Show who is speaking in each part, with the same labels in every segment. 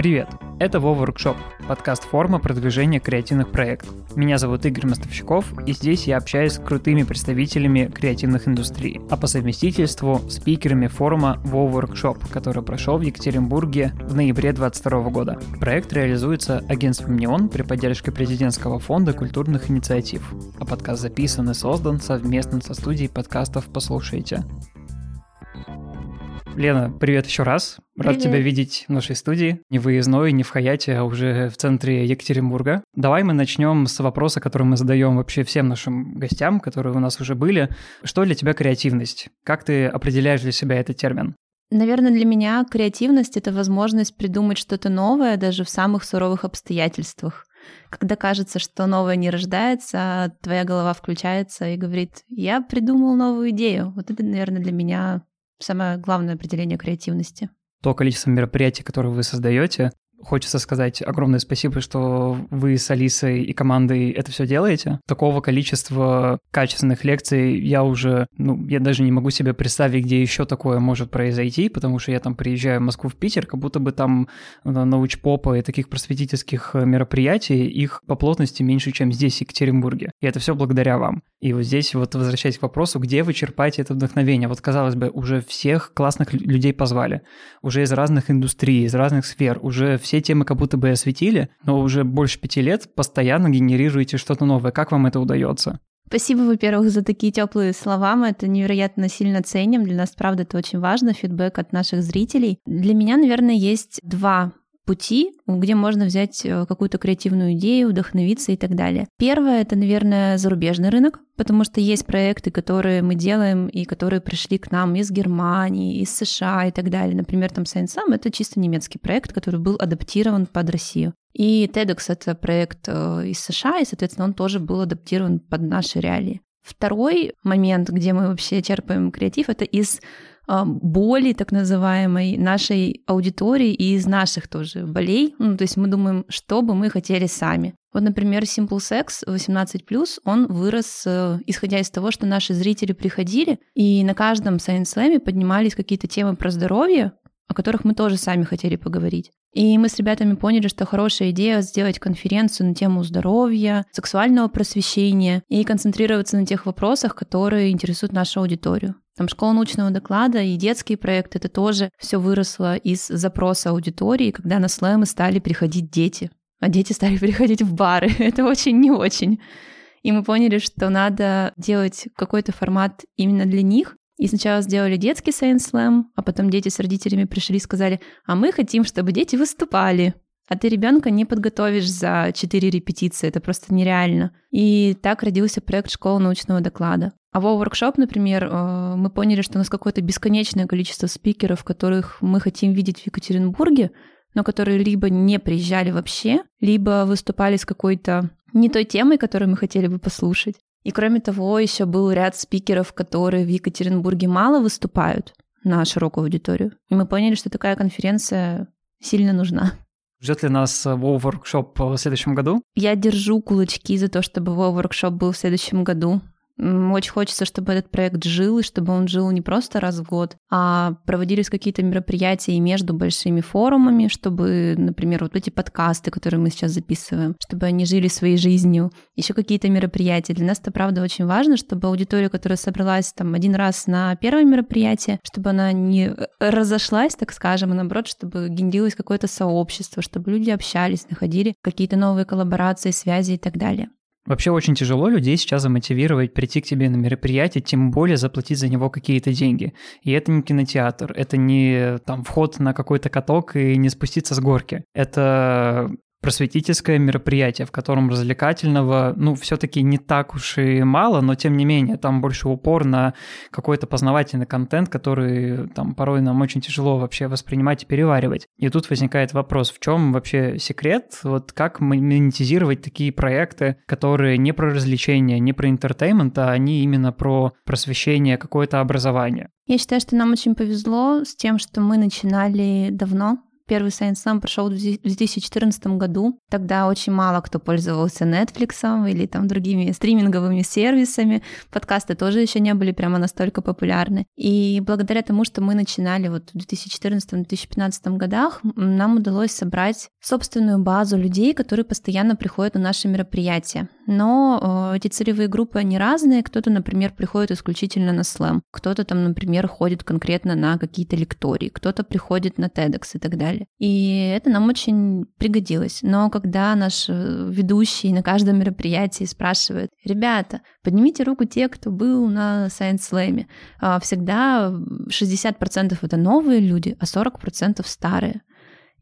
Speaker 1: Привет! Это Вова Workshop, подкаст форма продвижения креативных проектов. Меня зовут Игорь Мостовщиков, и здесь я общаюсь с крутыми представителями креативных индустрий, а по совместительству спикерами форума Вова Workshop, который прошел в Екатеринбурге в ноябре 2022 года. Проект реализуется агентством «Неон» при поддержке президентского фонда культурных инициатив, а подкаст записан и создан совместно со студией подкастов «Послушайте». Лена, привет еще раз. Рад
Speaker 2: Привет.
Speaker 1: тебя видеть в нашей студии. Не выездной, не в Хаяте, а уже в центре Екатеринбурга. Давай мы начнем с вопроса, который мы задаем вообще всем нашим гостям, которые у нас уже были. Что для тебя креативность? Как ты определяешь для себя этот термин?
Speaker 2: Наверное, для меня креативность — это возможность придумать что-то новое даже в самых суровых обстоятельствах. Когда кажется, что новое не рождается, а твоя голова включается и говорит, я придумал новую идею. Вот это, наверное, для меня самое главное определение креативности.
Speaker 1: То количество мероприятий, которые вы создаете, Хочется сказать огромное спасибо, что вы с Алисой и командой это все делаете. Такого количества качественных лекций я уже, ну, я даже не могу себе представить, где еще такое может произойти, потому что я там приезжаю в Москву, в Питер, как будто бы там научпопа и таких просветительских мероприятий, их по плотности меньше, чем здесь, в Екатеринбурге. И это все благодаря вам. И вот здесь вот возвращаясь к вопросу, где вы черпаете это вдохновение? Вот, казалось бы, уже всех классных людей позвали, уже из разных индустрий, из разных сфер, уже все все темы как будто бы осветили, но уже больше пяти лет постоянно генерируете что-то новое. Как вам это удается?
Speaker 2: Спасибо, во-первых, за такие теплые слова. Мы это невероятно сильно ценим. Для нас, правда, это очень важно, фидбэк от наших зрителей. Для меня, наверное, есть два пути, где можно взять э, какую-то креативную идею, вдохновиться и так далее. Первое — это, наверное, зарубежный рынок, потому что есть проекты, которые мы делаем и которые пришли к нам из Германии, из США и так далее. Например, там Science Sam — это чисто немецкий проект, который был адаптирован под Россию. И TEDx — это проект э, из США, и, соответственно, он тоже был адаптирован под наши реалии. Второй момент, где мы вообще черпаем креатив, это из боли, так называемой, нашей аудитории и из наших тоже болей. Ну, то есть мы думаем, что бы мы хотели сами. Вот, например, Simple Sex 18+, он вырос, э, исходя из того, что наши зрители приходили, и на каждом Science Slam поднимались какие-то темы про здоровье, о которых мы тоже сами хотели поговорить. И мы с ребятами поняли, что хорошая идея сделать конференцию на тему здоровья, сексуального просвещения и концентрироваться на тех вопросах, которые интересуют нашу аудиторию. Там школа научного доклада и детский проект, это тоже все выросло из запроса аудитории, когда на слэмы стали приходить дети, а дети стали приходить в бары. это очень не очень. И мы поняли, что надо делать какой-то формат именно для них, и сначала сделали детский Science Slam, а потом дети с родителями пришли и сказали, а мы хотим, чтобы дети выступали. А ты ребенка не подготовишь за четыре репетиции, это просто нереально. И так родился проект школы научного доклада. А в Workshop, например, э, мы поняли, что у нас какое-то бесконечное количество спикеров, которых мы хотим видеть в Екатеринбурге, но которые либо не приезжали вообще, либо выступали с какой-то не той темой, которую мы хотели бы послушать. И кроме того, еще был ряд спикеров, которые в Екатеринбурге мало выступают на широкую аудиторию. И мы поняли, что такая конференция сильно нужна.
Speaker 1: Ждет ли нас WoW Workshop в следующем году?
Speaker 2: Я держу кулачки за то, чтобы WoW Workshop был в следующем году. Очень хочется, чтобы этот проект жил, и чтобы он жил не просто раз в год, а проводились какие-то мероприятия между большими форумами, чтобы, например, вот эти подкасты, которые мы сейчас записываем, чтобы они жили своей жизнью, еще какие-то мероприятия. Для нас это, правда, очень важно, чтобы аудитория, которая собралась там один раз на первое мероприятие, чтобы она не разошлась, так скажем, а наоборот, чтобы генерилось какое-то сообщество, чтобы люди общались, находили какие-то новые коллаборации, связи и так далее.
Speaker 1: Вообще очень тяжело людей сейчас замотивировать прийти к тебе на мероприятие, тем более заплатить за него какие-то деньги. И это не кинотеатр, это не там вход на какой-то каток и не спуститься с горки. Это просветительское мероприятие, в котором развлекательного, ну, все-таки не так уж и мало, но тем не менее, там больше упор на какой-то познавательный контент, который там порой нам очень тяжело вообще воспринимать и переваривать. И тут возникает вопрос, в чем вообще секрет, вот как монетизировать такие проекты, которые не про развлечения, не про интертеймент, а они именно про просвещение, какое-то образование.
Speaker 2: Я считаю, что нам очень повезло с тем, что мы начинали давно, Первый Science Slam прошел в 2014 году. Тогда очень мало кто пользовался Netflix или там другими стриминговыми сервисами. Подкасты тоже еще не были прямо настолько популярны. И благодаря тому, что мы начинали вот в 2014-2015 годах, нам удалось собрать собственную базу людей, которые постоянно приходят на наши мероприятия. Но э, эти целевые группы, они разные. Кто-то, например, приходит исключительно на слэм, кто-то там, например, ходит конкретно на какие-то лектории, кто-то приходит на TEDx и так далее. И это нам очень пригодилось. Но когда наш э, ведущий на каждом мероприятии спрашивает, ребята, поднимите руку те, кто был на Science Slam, а всегда 60% это новые люди, а 40% старые.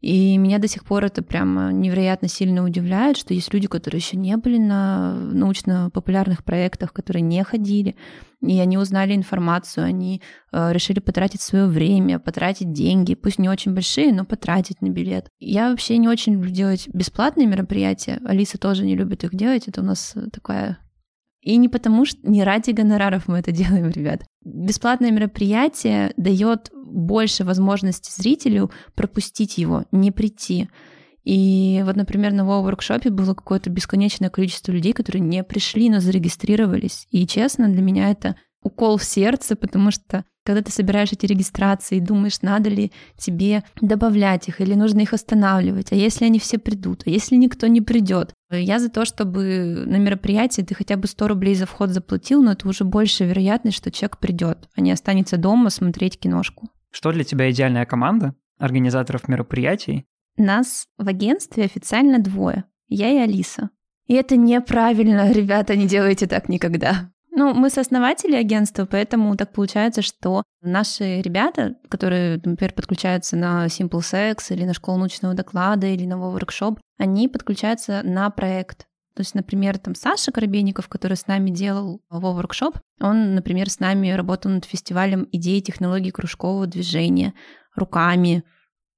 Speaker 2: И меня до сих пор это прямо невероятно сильно удивляет, что есть люди, которые еще не были на научно-популярных проектах, которые не ходили, и они узнали информацию, они э, решили потратить свое время, потратить деньги, пусть не очень большие, но потратить на билет. Я вообще не очень люблю делать бесплатные мероприятия. Алиса тоже не любит их делать. Это у нас такая и не потому, что не ради гонораров мы это делаем, ребят. Бесплатное мероприятие дает больше возможности зрителю пропустить его, не прийти. И вот, например, на воркшопе было какое-то бесконечное количество людей, которые не пришли, но зарегистрировались. И честно, для меня это укол в сердце, потому что когда ты собираешь эти регистрации и думаешь, надо ли тебе добавлять их или нужно их останавливать, а если они все придут, а если никто не придет. Я за то, чтобы на мероприятии ты хотя бы 100 рублей за вход заплатил, но это уже больше вероятность, что человек придет, а не останется дома смотреть киношку.
Speaker 1: Что для тебя идеальная команда организаторов мероприятий?
Speaker 2: Нас в агентстве официально двое. Я и Алиса. И это неправильно, ребята, не делайте так никогда. Ну, мы сооснователи агентства, поэтому так получается, что наши ребята, которые, например, подключаются на Simple Sex или на школу научного доклада или на воркшоп, они подключаются на проект. То есть, например, там Саша Коробейников, который с нами делал воркшоп, он, например, с нами работал над фестивалем идей технологий кружкового движения руками,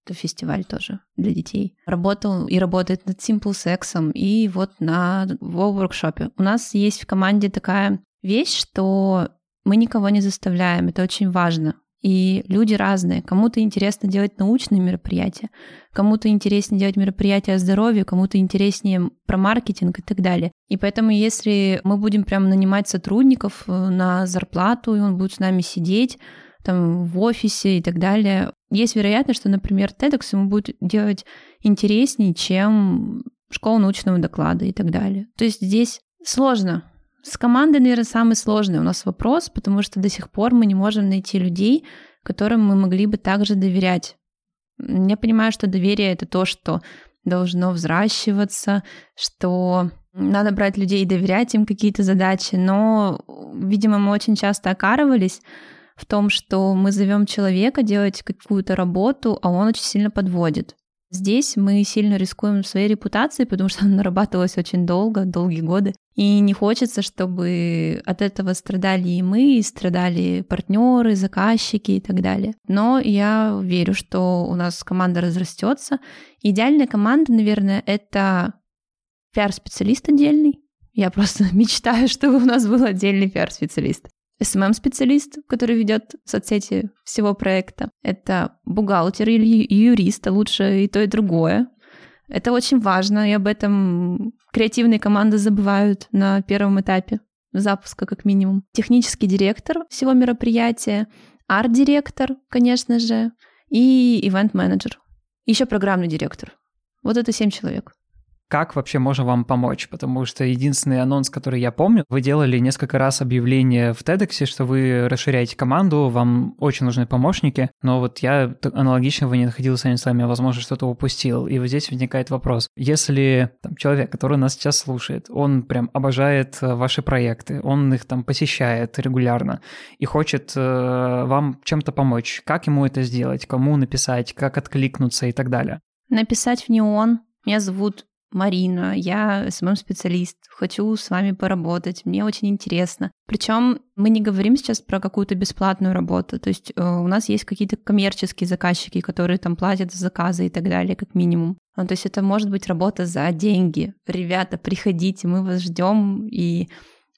Speaker 2: это фестиваль тоже для детей. Работал и работает над Simple Sex и вот на воркшопе. У нас есть в команде такая вещь, что мы никого не заставляем, это очень важно. И люди разные. Кому-то интересно делать научные мероприятия, кому-то интереснее делать мероприятия о здоровье, кому-то интереснее про маркетинг и так далее. И поэтому, если мы будем прям нанимать сотрудников э, на зарплату, и он будет с нами сидеть, там в офисе и так далее, есть вероятность, что, например, TEDx ему будет делать интереснее, чем школа научного доклада и так далее. То есть здесь сложно с командой, наверное, самый сложный у нас вопрос, потому что до сих пор мы не можем найти людей, которым мы могли бы также доверять. Я понимаю, что доверие — это то, что должно взращиваться, что надо брать людей и доверять им какие-то задачи, но, видимо, мы очень часто окарывались в том, что мы зовем человека делать какую-то работу, а он очень сильно подводит. Здесь мы сильно рискуем своей репутацией, потому что она нарабатывалась очень долго, долгие годы. И не хочется, чтобы от этого страдали и мы, и страдали партнеры, заказчики и так далее. Но я верю, что у нас команда разрастется. Идеальная команда, наверное, это пиар-специалист отдельный. Я просто мечтаю, чтобы у нас был отдельный пиар-специалист. SMM-специалист, который ведет соцсети всего проекта. Это бухгалтер или юрист, а лучше и то, и другое. Это очень важно, и об этом креативные команды забывают на первом этапе запуска, как минимум. Технический директор всего мероприятия, арт-директор, конечно же, и ивент-менеджер. Еще программный директор. Вот это семь человек
Speaker 1: как вообще можем вам помочь? Потому что единственный анонс, который я помню, вы делали несколько раз объявление в TEDx, что вы расширяете команду, вам очень нужны помощники, но вот я аналогичного не находил с вами, возможно, что-то упустил. И вот здесь возникает вопрос. Если там, человек, который нас сейчас слушает, он прям обожает э, ваши проекты, он их там посещает регулярно и хочет э, вам чем-то помочь, как ему это сделать, кому написать, как откликнуться и так далее?
Speaker 2: Написать в неон. Меня зовут Марина, я SMM-специалист, хочу с вами поработать, мне очень интересно. Причем мы не говорим сейчас про какую-то бесплатную работу, то есть э, у нас есть какие-то коммерческие заказчики, которые там платят за заказы и так далее, как минимум. Ну, то есть это может быть работа за деньги. Ребята, приходите, мы вас ждем и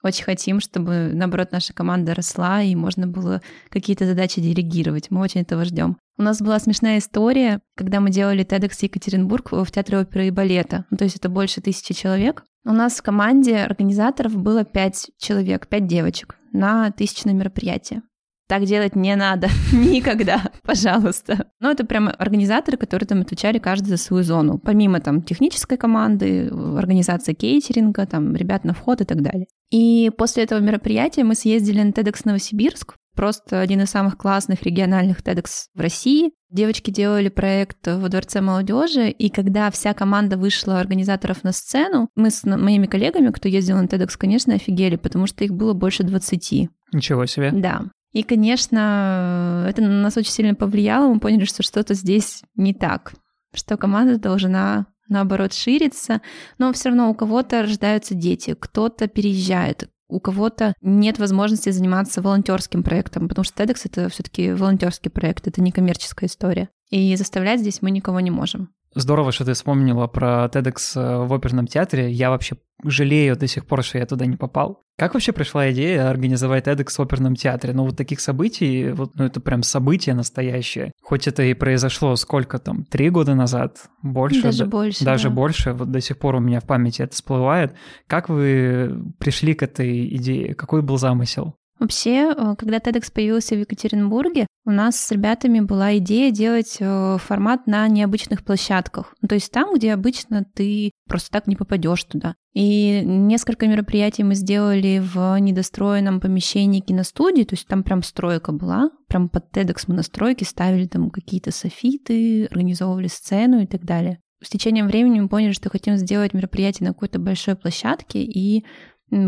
Speaker 2: очень хотим, чтобы, наоборот, наша команда росла и можно было какие-то задачи делегировать. Мы очень этого ждем. У нас была смешная история, когда мы делали TEDx Екатеринбург в Театре оперы и балета. Ну, то есть это больше тысячи человек. У нас в команде организаторов было пять человек, пять девочек на тысячное мероприятие. Так делать не надо. Никогда, пожалуйста. Но это прямо организаторы, которые там отвечали каждый за свою зону. Помимо там технической команды, организации кейтеринга, там ребят на вход и так далее. И после этого мероприятия мы съездили на TEDx Новосибирск, просто один из самых классных региональных TEDx в России. Девочки делали проект во Дворце молодежи, и когда вся команда вышла организаторов на сцену, мы с моими коллегами, кто ездил на TEDx, конечно, офигели, потому что их было больше 20.
Speaker 1: Ничего себе.
Speaker 2: Да. И, конечно, это на нас очень сильно повлияло. Мы поняли, что что-то здесь не так, что команда должна наоборот шириться, но все равно у кого-то рождаются дети, кто-то переезжает, у кого-то нет возможности заниматься волонтерским проектом, потому что TEDx это все-таки волонтерский проект, это не коммерческая история. И заставлять здесь мы никого не можем.
Speaker 1: Здорово, что ты вспомнила про TEDx э, в оперном театре. Я вообще жалею до сих пор, что я туда не попал. Как вообще пришла идея организовать TEDx в оперном театре? Ну, вот таких событий, вот, ну, это прям событие настоящее. Хоть это и произошло сколько там, три года назад, больше.
Speaker 2: Даже да, больше.
Speaker 1: Даже
Speaker 2: да.
Speaker 1: больше. Вот до сих пор у меня в памяти это всплывает. Как вы пришли к этой идее? Какой был замысел?
Speaker 2: Вообще, э, когда TEDx появился в Екатеринбурге, у нас с ребятами была идея делать э, формат на необычных площадках. Ну, то есть там, где обычно ты просто так не попадешь туда. И несколько мероприятий мы сделали в недостроенном помещении киностудии, то есть там прям стройка была, прям под TEDx мы на стройке ставили там какие-то софиты, организовывали сцену и так далее. С течением времени мы поняли, что хотим сделать мероприятие на какой-то большой площадке, и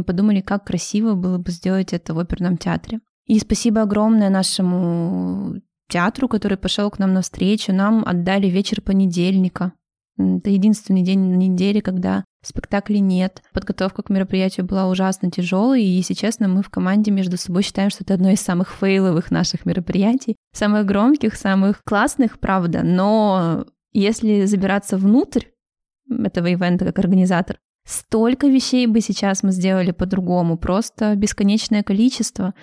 Speaker 2: подумали, как красиво было бы сделать это в оперном театре. И спасибо огромное нашему театру, который пошел к нам навстречу. Нам отдали вечер понедельника. Это единственный день на неделе, когда спектаклей нет. Подготовка к мероприятию была ужасно тяжелой, и, если честно, мы в команде между собой считаем, что это одно из самых фейловых наших мероприятий. Самых громких, самых классных, правда, но если забираться внутрь этого ивента как организатор, Столько вещей бы сейчас мы сделали по-другому, просто бесконечное количество.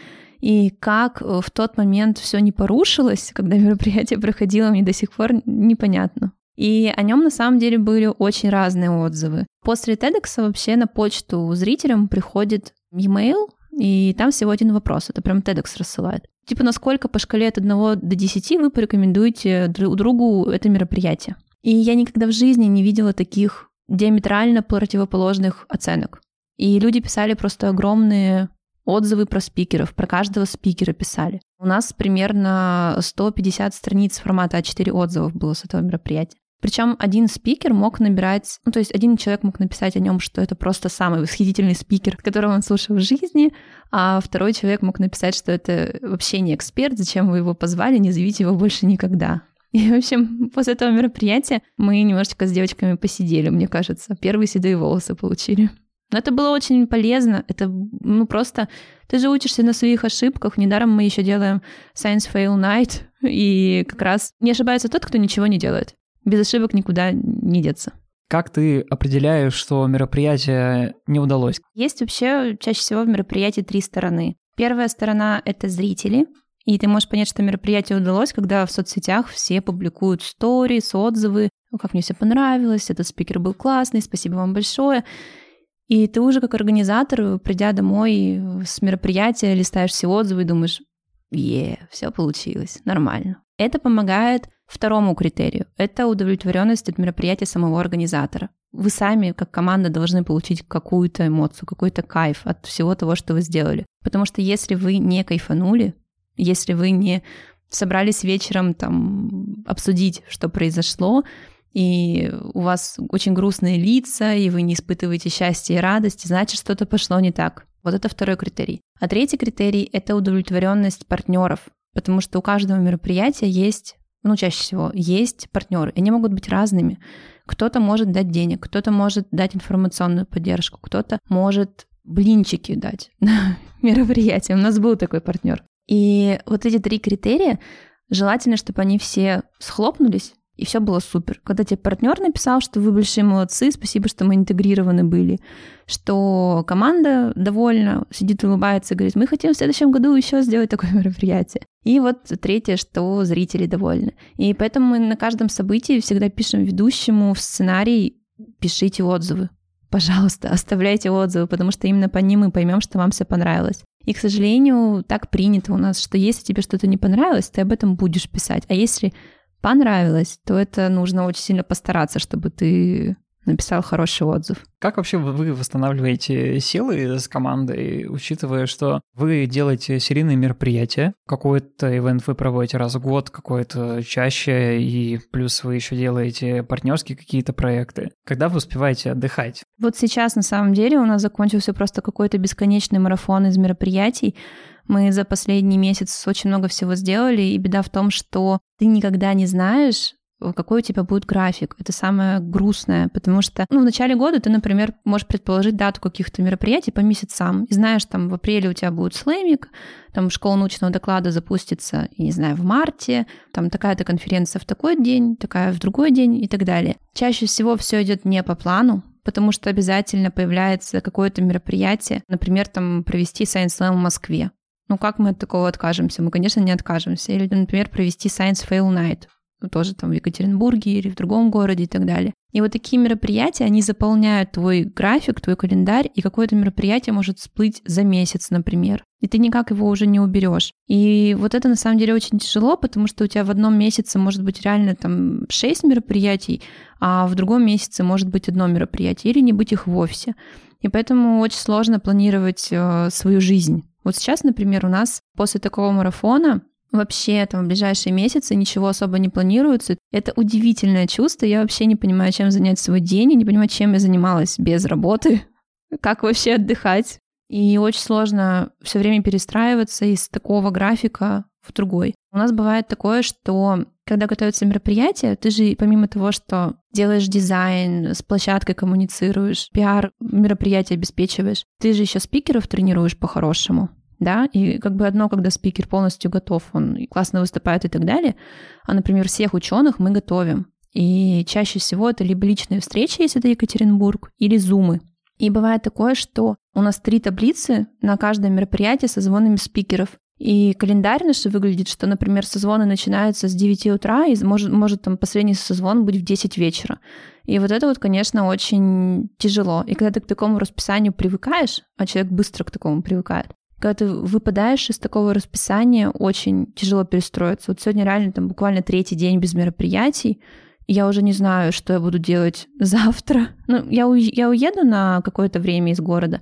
Speaker 2: И как э, в тот момент все не порушилось, когда мероприятие проходило, мне до сих пор непонятно. И о нем на самом деле были очень разные отзывы. После TEDx вообще на почту зрителям приходит e-mail, и там всего один вопрос. Это прям TEDx рассылает. Типа, насколько по шкале от 1 до 10 вы порекомендуете друг другу это мероприятие? И я никогда в жизни не видела таких диаметрально противоположных оценок. И люди писали просто огромные отзывы про спикеров, про каждого спикера писали. У нас примерно 150 страниц формата А4 отзывов было с этого мероприятия. Причем один спикер мог набирать, ну то есть один человек мог написать о нем, что это просто самый восхитительный спикер, которого он слушал в жизни, а второй человек мог написать, что это вообще не эксперт, зачем вы его позвали, не зовите его больше никогда. И, в общем, после этого мероприятия мы немножечко с девочками посидели, мне кажется. Первые седые волосы получили. Но это было очень полезно. Это, ну, просто... Ты же учишься на своих ошибках. Недаром мы еще делаем Science Fail Night. И как раз не ошибается тот, кто ничего не делает. Без ошибок никуда не деться.
Speaker 1: Как ты определяешь, что мероприятие не удалось?
Speaker 2: Есть вообще чаще всего в мероприятии три стороны. Первая сторона — это зрители, и ты можешь понять, что мероприятие удалось, когда в соцсетях все публикуют сторис, отзывы, как мне все понравилось, этот спикер был классный, спасибо вам большое. И ты уже как организатор, придя домой с мероприятия, листаешь все отзывы и думаешь, е, все получилось, нормально. Это помогает второму критерию. Это удовлетворенность от мероприятия самого организатора. Вы сами, как команда, должны получить какую-то эмоцию, какой-то кайф от всего того, что вы сделали. Потому что если вы не кайфанули, если вы не собрались вечером там обсудить, что произошло, и у вас очень грустные лица, и вы не испытываете счастья и радости, значит, что-то пошло не так. Вот это второй критерий. А третий критерий — это удовлетворенность партнеров, потому что у каждого мероприятия есть, ну, чаще всего, есть партнеры. Они могут быть разными. Кто-то может дать денег, кто-то может дать информационную поддержку, кто-то может блинчики дать на мероприятие. У нас был такой партнер. И вот эти три критерия, желательно, чтобы они все схлопнулись, и все было супер. Когда тебе партнер написал, что вы большие молодцы, спасибо, что мы интегрированы были, что команда довольна, сидит, улыбается, говорит, мы хотим в следующем году еще сделать такое мероприятие. И вот третье, что зрители довольны. И поэтому мы на каждом событии всегда пишем ведущему в сценарий «пишите отзывы». Пожалуйста, оставляйте отзывы, потому что именно по ним мы поймем, что вам все понравилось. И, к сожалению, так принято у нас, что если тебе что-то не понравилось, ты об этом будешь писать. А если понравилось, то это нужно очень сильно постараться, чтобы ты написал хороший отзыв.
Speaker 1: Как вообще вы восстанавливаете силы с командой, учитывая, что вы делаете серийные мероприятия, какой-то ивент вы проводите раз в год, какой-то чаще, и плюс вы еще делаете партнерские какие-то проекты. Когда вы успеваете отдыхать?
Speaker 2: Вот сейчас на самом деле у нас закончился просто какой-то бесконечный марафон из мероприятий, мы за последний месяц очень много всего сделали, и беда в том, что ты никогда не знаешь, какой у тебя будет график. Это самое грустное, потому что ну, в начале года ты, например, можешь предположить дату каких-то мероприятий по месяцам, и знаешь, там в апреле у тебя будет слеймик, там школа научного доклада запустится, я не знаю, в марте, там такая-то конференция в такой день, такая в другой день и так далее. Чаще всего все идет не по плану, потому что обязательно появляется какое-то мероприятие, например, там провести Science Slam в Москве. Ну как мы от такого откажемся? Мы, конечно, не откажемся. Или, например, провести Science Fail Night тоже там в Екатеринбурге или в другом городе и так далее. И вот такие мероприятия, они заполняют твой график, твой календарь, и какое-то мероприятие может всплыть за месяц, например. И ты никак его уже не уберешь. И вот это на самом деле очень тяжело, потому что у тебя в одном месяце может быть реально там шесть мероприятий, а в другом месяце может быть одно мероприятие, или не быть их вовсе. И поэтому очень сложно планировать э, свою жизнь. Вот сейчас, например, у нас после такого марафона вообще там в ближайшие месяцы ничего особо не планируется. Это удивительное чувство. Я вообще не понимаю, чем занять свой день, и не понимаю, чем я занималась без работы, как вообще отдыхать. И очень сложно все время перестраиваться из такого графика в другой. У нас бывает такое, что когда готовятся мероприятия, ты же помимо того, что делаешь дизайн, с площадкой коммуницируешь, пиар мероприятия обеспечиваешь, ты же еще спикеров тренируешь по-хорошему да, и как бы одно, когда спикер полностью готов, он классно выступает и так далее, а, например, всех ученых мы готовим. И чаще всего это либо личные встречи, если это Екатеринбург, или зумы. И бывает такое, что у нас три таблицы на каждое мероприятие со звонами спикеров. И календарь наш выглядит, что, например, созвоны начинаются с 9 утра, и может, может там последний созвон быть в 10 вечера. И вот это вот, конечно, очень тяжело. И когда ты к такому расписанию привыкаешь, а человек быстро к такому привыкает, когда ты выпадаешь из такого расписания, очень тяжело перестроиться. Вот сегодня реально там буквально третий день без мероприятий, я уже не знаю, что я буду делать завтра. Ну, я, у... я уеду на какое-то время из города,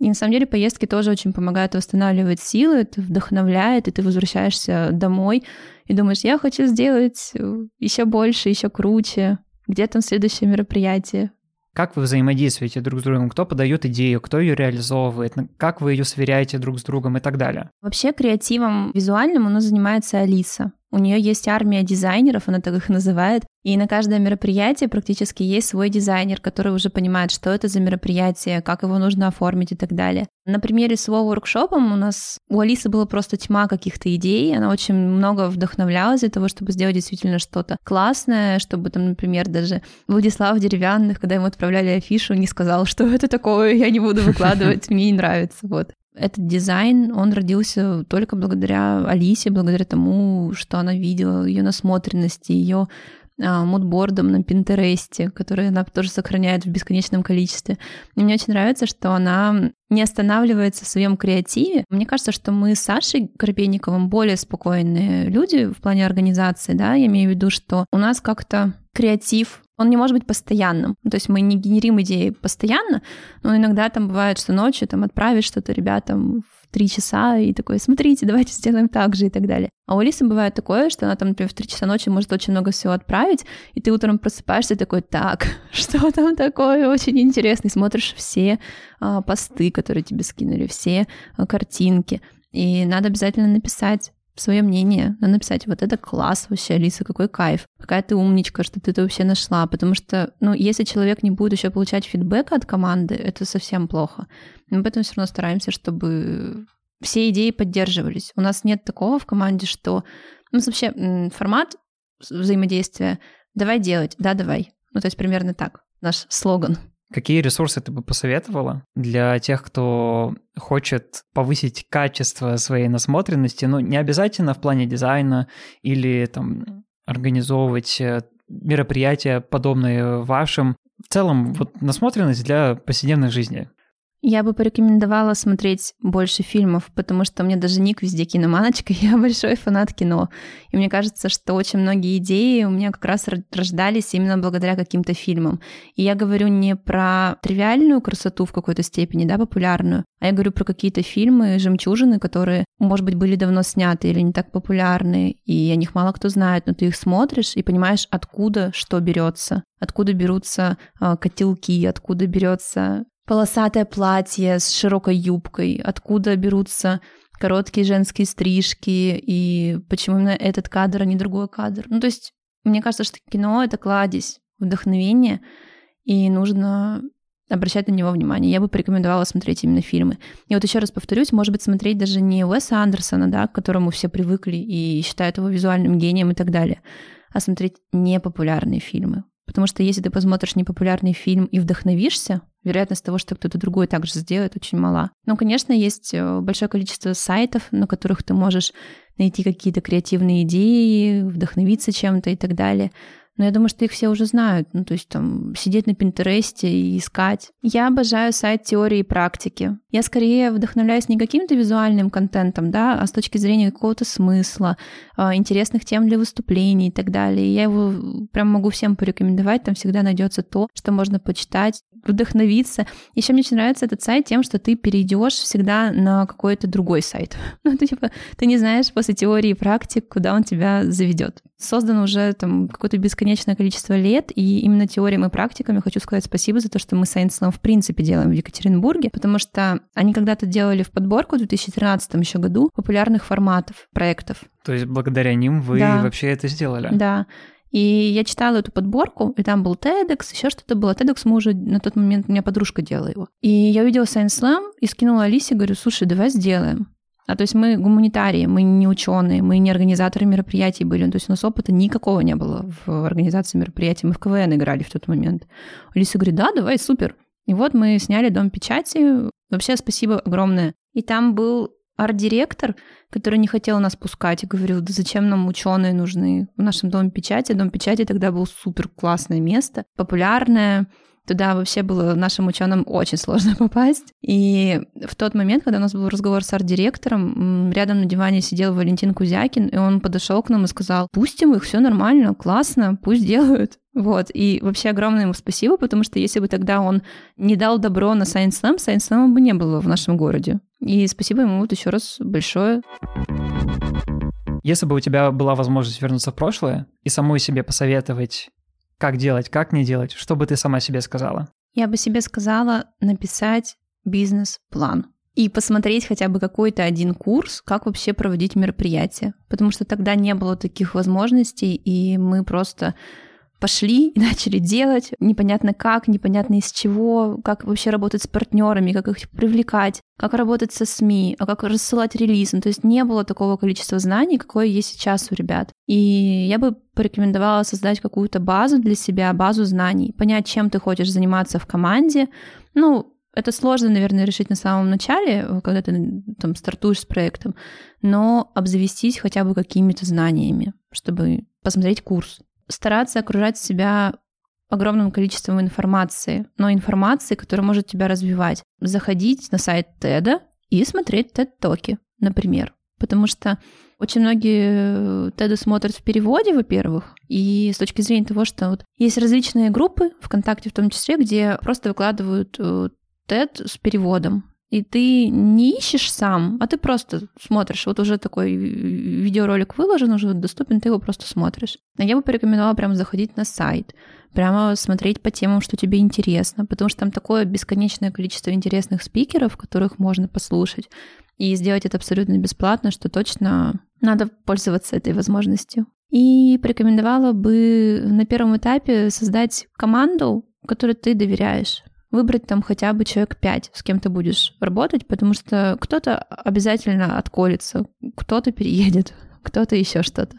Speaker 2: и на самом деле поездки тоже очень помогают восстанавливать силы, это вдохновляет, и ты возвращаешься домой и думаешь, я хочу сделать еще больше, еще круче. Где там следующее мероприятие?
Speaker 1: Как вы взаимодействуете друг с другом? Кто подает идею, кто ее реализовывает? Как вы ее сверяете друг с другом и так далее?
Speaker 2: Вообще креативом визуальным у нас занимается Алиса. У нее есть армия дизайнеров, она так их называет. И на каждое мероприятие практически есть свой дизайнер, который уже понимает, что это за мероприятие, как его нужно оформить и так далее. На примере с воркшопом у нас у Алисы было просто тьма каких-то идей. Она очень много вдохновлялась для того, чтобы сделать действительно что-то классное, чтобы там, например, даже Владислав Деревянных, когда ему отправляли афишу, не сказал, что это такое, я не буду выкладывать, мне не нравится. Вот. Этот дизайн, он родился только благодаря Алисе, благодаря тому, что она видела, ее насмотренности, ее а, мудбордом на Пинтересте, который она тоже сохраняет в бесконечном количестве. И мне очень нравится, что она не останавливается в своем креативе. Мне кажется, что мы с Сашей Карпейниковым более спокойные люди в плане организации, да, я имею в виду, что у нас как-то креатив он не может быть постоянным. То есть мы не генерим идеи постоянно, но иногда там бывает, что ночью там отправишь что-то ребятам в три часа и такой, смотрите, давайте сделаем так же и так далее. А у Алисы бывает такое, что она там, например, в три часа ночи может очень много всего отправить, и ты утром просыпаешься и такой, так, что там такое очень интересно, и смотришь все а, посты, которые тебе скинули, все а, картинки, и надо обязательно написать свое мнение, надо написать, вот это класс вообще, Алиса, какой кайф, какая ты умничка, что ты это вообще нашла, потому что, ну, если человек не будет еще получать фидбэк от команды, это совсем плохо. Мы поэтому все равно стараемся, чтобы все идеи поддерживались. У нас нет такого в команде, что... Ну, вообще, формат взаимодействия давай делать, да, давай. Ну, то есть примерно так, наш слоган.
Speaker 1: Какие ресурсы ты бы посоветовала для тех, кто хочет повысить качество своей насмотренности? Ну, не обязательно в плане дизайна или там организовывать э, мероприятия, подобные вашим. В целом, вот насмотренность для повседневной жизни.
Speaker 2: Я бы порекомендовала смотреть больше фильмов, потому что у меня даже ник везде киноманочка, я большой фанат кино. И мне кажется, что очень многие идеи у меня как раз рождались именно благодаря каким-то фильмам. И я говорю не про тривиальную красоту в какой-то степени, да, популярную, а я говорю про какие-то фильмы, жемчужины, которые, может быть, были давно сняты или не так популярны, и о них мало кто знает, но ты их смотришь и понимаешь, откуда что берется, откуда берутся э, котелки, откуда берется полосатое платье с широкой юбкой, откуда берутся короткие женские стрижки и почему именно этот кадр, а не другой кадр. Ну, то есть, мне кажется, что кино — это кладезь вдохновения, и нужно обращать на него внимание. Я бы порекомендовала смотреть именно фильмы. И вот еще раз повторюсь, может быть, смотреть даже не Уэса Андерсона, да, к которому все привыкли и считают его визуальным гением и так далее, а смотреть непопулярные фильмы. Потому что если ты посмотришь непопулярный фильм и вдохновишься, вероятность того, что кто-то другой также сделает, очень мала. Но, конечно, есть э, большое количество сайтов, на которых ты можешь найти какие-то креативные идеи, вдохновиться чем-то и так далее. Но я думаю, что их все уже знают. Ну, то есть там сидеть на Пинтересте и искать. Я обожаю сайт теории и практики. Я скорее вдохновляюсь не каким-то визуальным контентом, да, а с точки зрения какого-то смысла, а, интересных тем для выступлений и так далее. Я его прям могу всем порекомендовать. Там всегда найдется то, что можно почитать, вдохновиться. Еще мне очень нравится этот сайт тем, что ты перейдешь всегда на какой-то другой сайт. Ну, ты типа, ты не знаешь после теории и практик, куда он тебя заведет. Создан уже там какое-то бесконечное количество лет, и именно теориям и практикам хочу сказать спасибо за то, что мы Science Slam в принципе делаем в Екатеринбурге, потому что они когда-то делали в подборку в 2013 еще году популярных форматов, проектов.
Speaker 1: То есть благодаря ним вы да. вообще это сделали?
Speaker 2: Да. И я читала эту подборку, и там был TEDx, еще что-то было. TEDx мы уже на тот момент, у меня подружка делала его. И я увидела Science Slam и скинула Алисе, говорю, слушай, давай сделаем. А то есть мы гуманитарии, мы не ученые, мы не организаторы мероприятий были. То есть у нас опыта никакого не было в организации мероприятий. Мы в КВН играли в тот момент. Алиса говорит, да, давай, супер. И вот мы сняли дом печати. Вообще спасибо огромное. И там был арт-директор, который не хотел нас пускать и говорил, да зачем нам ученые нужны в нашем доме печати. Дом печати тогда был супер классное место, популярное, Туда вообще было нашим ученым очень сложно попасть. И в тот момент, когда у нас был разговор с арт-директором, рядом на диване сидел Валентин Кузякин, и он подошел к нам и сказал, пустим их, все нормально, классно, пусть делают. Вот, и вообще огромное ему спасибо, потому что если бы тогда он не дал добро на Science Slam, Science Slam бы не было в нашем городе. И спасибо ему вот еще раз большое.
Speaker 1: Если бы у тебя была возможность вернуться в прошлое и самой себе посоветовать, как делать, как не делать, что бы ты сама себе сказала?
Speaker 2: Я бы себе сказала написать бизнес-план и посмотреть хотя бы какой-то один курс, как вообще проводить мероприятие. Потому что тогда не было таких возможностей, и мы просто пошли и начали делать, непонятно как, непонятно из чего, как вообще работать с партнерами, как их привлекать, как работать со СМИ, а как рассылать релизы. То есть не было такого количества знаний, какое есть сейчас у ребят. И я бы порекомендовала создать какую-то базу для себя, базу знаний, понять, чем ты хочешь заниматься в команде. Ну, это сложно, наверное, решить на самом начале, когда ты там стартуешь с проектом, но обзавестись хотя бы какими-то знаниями, чтобы посмотреть курс, стараться окружать себя огромным количеством информации, но информации, которая может тебя развивать. Заходить на сайт TED и смотреть TED-токи, например. Потому что очень многие TED смотрят в переводе, во-первых, и с точки зрения того, что вот есть различные группы, ВКонтакте в том числе, где просто выкладывают э, с переводом. И ты не ищешь сам, а ты просто смотришь. Вот уже такой видеоролик выложен, уже доступен, ты его просто смотришь. Я бы порекомендовала прямо заходить на сайт, прямо смотреть по темам, что тебе интересно, потому что там такое бесконечное количество интересных спикеров, которых можно послушать. И сделать это абсолютно бесплатно, что точно надо пользоваться этой возможностью. И порекомендовала бы на первом этапе создать команду, которой ты доверяешь выбрать там хотя бы человек пять, с кем ты будешь работать, потому что кто-то обязательно отколется, кто-то переедет, кто-то еще что-то.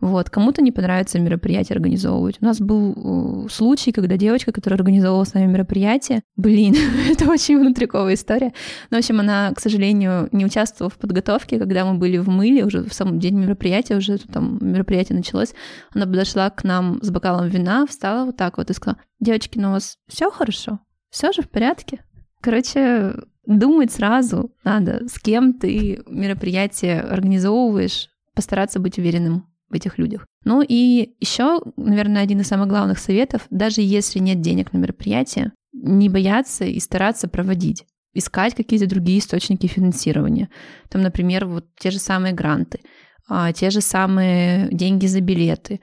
Speaker 2: Вот, кому-то не понравится мероприятие организовывать. У нас был э, случай, когда девочка, которая организовывала с нами мероприятие, блин, это очень внутриковая история. Но, в общем, она, к сожалению, не участвовала в подготовке, когда мы были в мыле, уже в самом день мероприятия, уже там мероприятие началось. Она подошла к нам с бокалом вина, встала вот так вот и сказала, девочки, ну у вас все хорошо? Все же в порядке? Короче, думать сразу надо, с кем ты мероприятие организовываешь, постараться быть уверенным в этих людях. Ну и еще, наверное, один из самых главных советов, даже если нет денег на мероприятие, не бояться и стараться проводить искать какие-то другие источники финансирования. Там, например, вот те же самые гранты, а, те же самые деньги за билеты,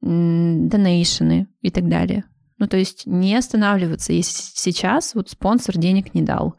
Speaker 2: донейшены и так далее. Ну, то есть не останавливаться, если сейчас вот спонсор денег не дал,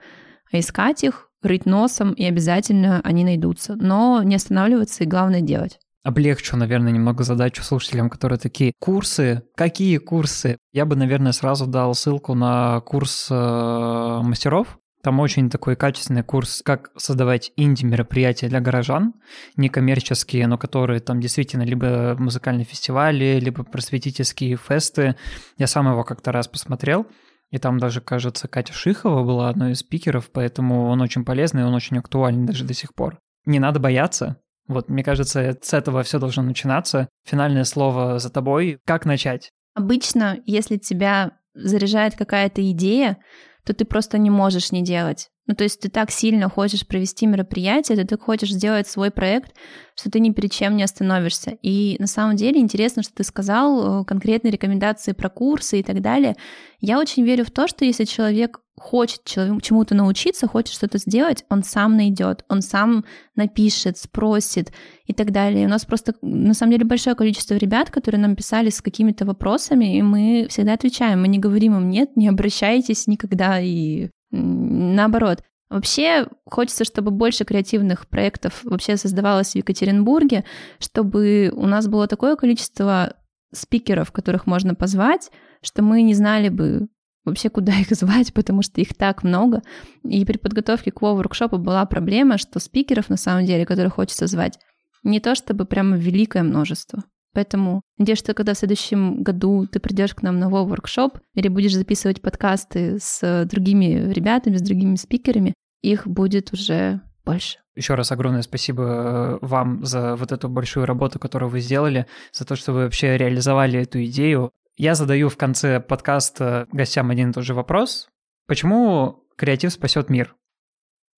Speaker 2: а искать их, рыть носом, и обязательно они найдутся. Но не останавливаться и главное делать
Speaker 1: облегчу, наверное, немного задачу слушателям, которые такие курсы. Какие курсы? Я бы, наверное, сразу дал ссылку на курс э, мастеров. Там очень такой качественный курс, как создавать инди-мероприятия для горожан, некоммерческие, но которые там действительно либо музыкальные фестивали, либо просветительские фесты. Я сам его как-то раз посмотрел. И там даже, кажется, Катя Шихова была одной из спикеров, поэтому он очень полезный, он очень актуален даже до сих пор. Не надо бояться, вот, мне кажется, с этого все должно начинаться. Финальное слово за тобой. Как начать?
Speaker 2: Обычно, если тебя заряжает какая-то идея, то ты просто не можешь не делать. Ну, то есть ты так сильно хочешь провести мероприятие, ты так хочешь сделать свой проект, что ты ни перед чем не остановишься. И на самом деле интересно, что ты сказал, э, конкретные рекомендации про курсы и так далее. Я очень верю в то, что если человек хочет чему-то научиться, хочет что-то сделать, он сам найдет, он сам напишет, спросит и так далее. У нас просто, на самом деле, большое количество ребят, которые нам писали с какими-то вопросами, и мы всегда отвечаем, мы не говорим им «нет, не обращайтесь никогда», и наоборот. Вообще хочется, чтобы больше креативных проектов вообще создавалось в Екатеринбурге, чтобы у нас было такое количество спикеров, которых можно позвать, что мы не знали бы, вообще куда их звать, потому что их так много. И при подготовке к воркшопу была проблема, что спикеров на самом деле, которых хочется звать, не то чтобы прямо великое множество. Поэтому надеюсь, что когда в следующем году ты придешь к нам на воркшоп или будешь записывать подкасты с другими ребятами, с другими спикерами, их будет уже больше.
Speaker 1: Еще раз огромное спасибо э, вам за вот эту большую работу, которую вы сделали, за то, что вы вообще реализовали эту идею. Я задаю в конце подкаста гостям один и тот же вопрос. Почему креатив спасет мир?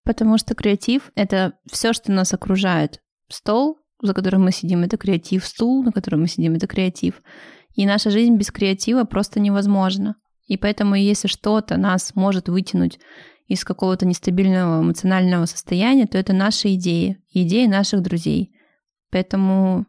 Speaker 2: Потому что креатив — это все, что нас окружает. Стол, за которым мы сидим, это креатив. Стул, на котором мы сидим, это креатив. И наша жизнь без креатива просто невозможна. И поэтому, если что-то нас может вытянуть из какого-то нестабильного эмоционального состояния, то это наши идеи, идеи наших друзей. Поэтому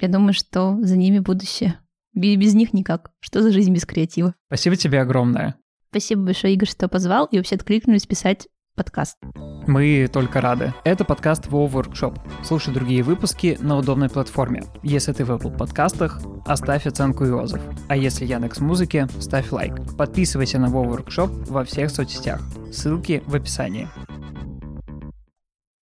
Speaker 2: я думаю, что за ними будущее. Без них никак. Что за жизнь без креатива?
Speaker 1: Спасибо тебе огромное.
Speaker 2: Спасибо большое, Игорь, что позвал и вообще откликнулись писать подкаст.
Speaker 1: Мы только рады. Это подкаст Wow Workshop. Слушай другие выпуски на удобной платформе. Если ты в Apple подкастах, оставь оценку и отзыв. А если Яндекс Музыки, ставь лайк. Подписывайся на Wow Workshop во всех соцсетях. Ссылки в описании.